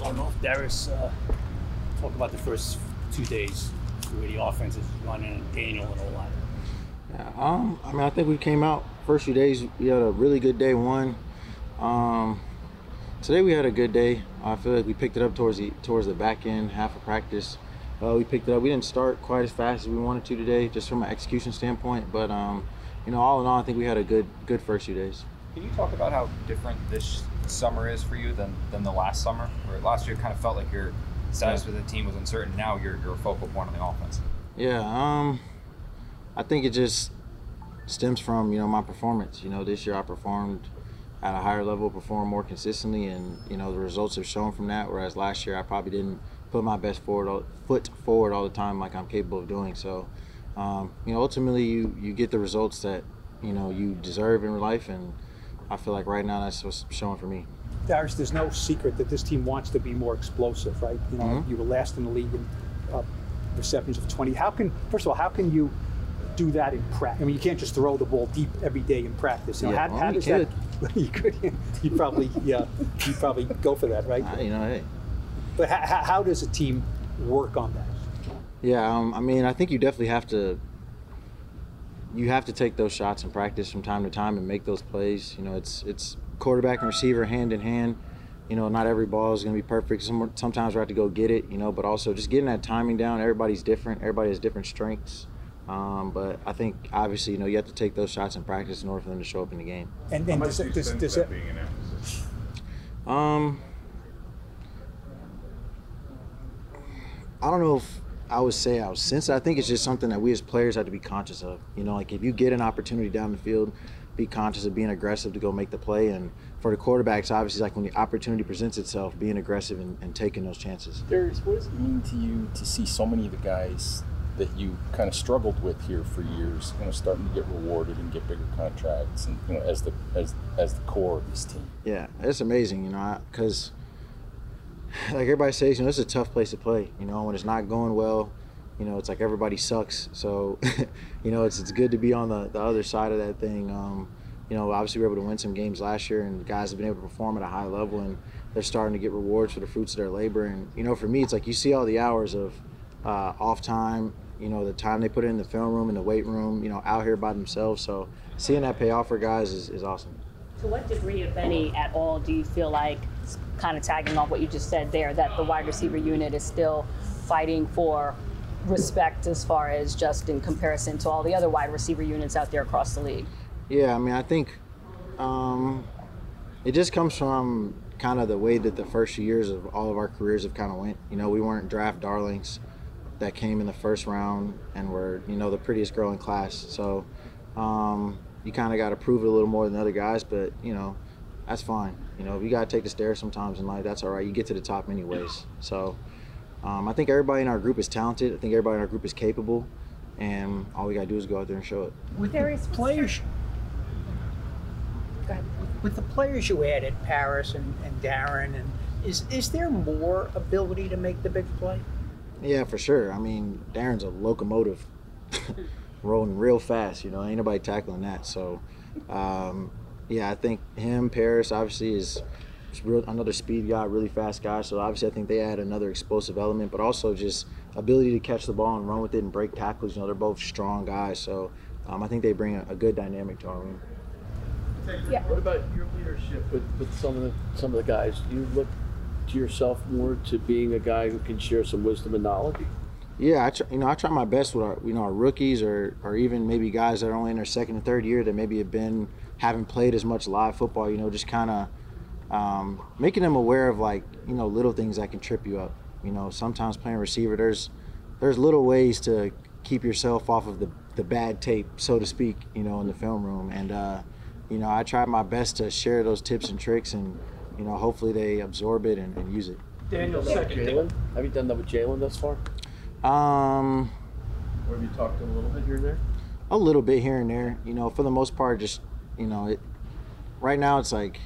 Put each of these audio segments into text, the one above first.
I don't know if Darius uh, talk about the first two days where the offense is running and Daniel and all that. Yeah, um, I mean, I think we came out first few days. We had a really good day one. Um, today we had a good day. I feel like we picked it up towards the towards the back end half of practice. Uh, we picked it up. We didn't start quite as fast as we wanted to today, just from an execution standpoint. But um, you know, all in all, I think we had a good good first few days. Can you talk about how different this summer is for you than, than the last summer? Where last year kind of felt like your status with the team was uncertain. Now you're you're a focal point on the offense. Yeah, um, I think it just stems from you know my performance. You know, this year I performed at a higher level, performed more consistently, and you know the results have shown from that. Whereas last year I probably didn't put my best forward all, foot forward all the time like I'm capable of doing. So, um, you know, ultimately you you get the results that you know you deserve in life, and I feel like right now that's what's showing for me. Darius, there's no secret that this team wants to be more explosive, right? You know, Mhm. you were last in the league in uh, receptions of 20. How can, first of all, how can you do that in practice? I mean, you can't just throw the ball deep every day in practice. You know, Yeah, how, well, how you does that? you could. You probably, yeah, you probably go for that, right? Uh, you know, hey. But how, how, how does a team work on that? Yeah, um, I mean, I think you definitely have to. You have to take those shots in practice from time to time and make those plays. You know, it's it's quarterback and receiver hand in hand. You know, not every ball is going to be perfect. Some, sometimes we have to go get it. You know, but also just getting that timing down. Everybody's different. Everybody has different strengths. Um, but I think obviously, you know, you have to take those shots in practice in order for them to show up in the game. And, and does, does, does it, being an emphasis? Um, I don't know if I would say I was sensitive. I think it's just something that we as players have to be conscious of. You know, like if you get an opportunity down the field, be conscious of being aggressive to go make the play. And for the quarterbacks, obviously, like when the opportunity presents itself, being aggressive and, and taking those chances. Darius, what does it mean to you to see so many of the guys that you kind of struggled with here for years, you know, starting to get rewarded and get bigger contracts, and you know, as the as as the core of this team? Yeah, it's amazing, you know, because like everybody says, you know, it's a tough place to play. You know, when it's not going well, you know, it's like everybody sucks. So, you know, it's it's good to be on the, the other side of that thing. Um, you know, obviously we were able to win some games last year, and guys have been able to perform at a high level, and they're starting to get rewards for the fruits of their labor. And you know, for me, it's like you see all the hours of uh, off time. You know, the time they put in the film room and the weight room. You know, out here by themselves. So seeing that pay off for guys is, is awesome. To what degree, if any, at all, do you feel like, kind of tagging off what you just said there, that the wide receiver unit is still fighting for respect as far as just in comparison to all the other wide receiver units out there across the league? Yeah, I mean, I think um, it just comes from kind of the way that the first few years of all of our careers have kind of went. You know, we weren't draft darlings that came in the first round and were, you know, the prettiest girl in class. So um, you kind of got to prove it a little more than other guys, but, you know, that's fine. You know, you got to take the stairs sometimes in life. That's all right. You get to the top anyways. So um, I think everybody in our group is talented. I think everybody in our group is capable. And all we got to do is go out there and show it. With Darius, the players, Go ahead. with the players you added, Parris and, and Darren, and is is there more ability to make the big play? Yeah, for sure. I mean, Darren's a locomotive, rolling real fast. You know, ain't nobody tackling that. So, um, yeah, I think him, Parris, obviously is, is real, another speed guy, really fast guy. So obviously, I think they add another explosive element, but also just ability to catch the ball and run with it and break tackles. You know, they're both strong guys. So um, I think they bring a, a good dynamic to our room. Yeah. What about your leadership with, with some of the some of the guys? Do you look to yourself more to being a guy who can share some wisdom and knowledge? Yeah, I try, you know I try my best with our you know our rookies or or even maybe guys that are only in their second and third year that maybe have been haven't played as much live football. You know, just kind of um, making them aware of like you know little things that can trip you up. You know, sometimes playing receiver, there's there's little ways to keep yourself off of the the bad tape, so to speak. You know, in the film room, and uh, you know I try my best to share those tips and tricks, and you know hopefully they absorb it and, and use it. Daniel, Have you done that with second, Jalin? Have you done that with Jalin thus far? Um, Or have you talked a little bit here and there? a little bit here and there. You know, for the most part, just you know, it. Right now, it's like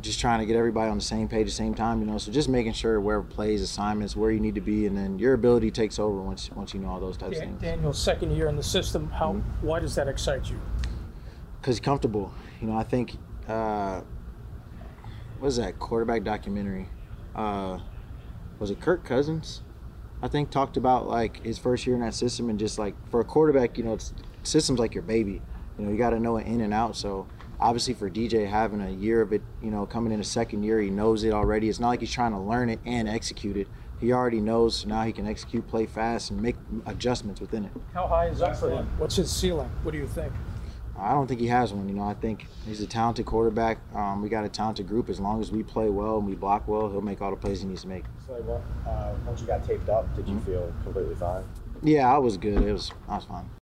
just trying to get everybody on the same page at the same time. You know, so just making sure wherever plays, assignments, where you need to be, and then your ability takes over once once you know all those types of things. Daniel's second year in the system, how, why does that excite you? Because comfortable. You know, I think uh, what is that quarterback documentary? uh, was it Kirk Cousins? I think talked about like his first year in that system and just like for a quarterback, you know, it's systems like your baby. You know, you got to know it in and out. So obviously for DJ having a year of it, you know, coming in a second year, he knows it already. It's not like he's trying to learn it and execute it. He already knows. So now he can execute, play fast, and make adjustments within it. How high is up for him? What's his ceiling? What do you think? I don't think he has one. You know, I think he's a talented quarterback. Um, we got a talented group. As long as we play well and we block well, he'll make all the plays he needs to make. So uh, once you got taped up, did you feel completely fine? Yeah, I was good. It was I was fine.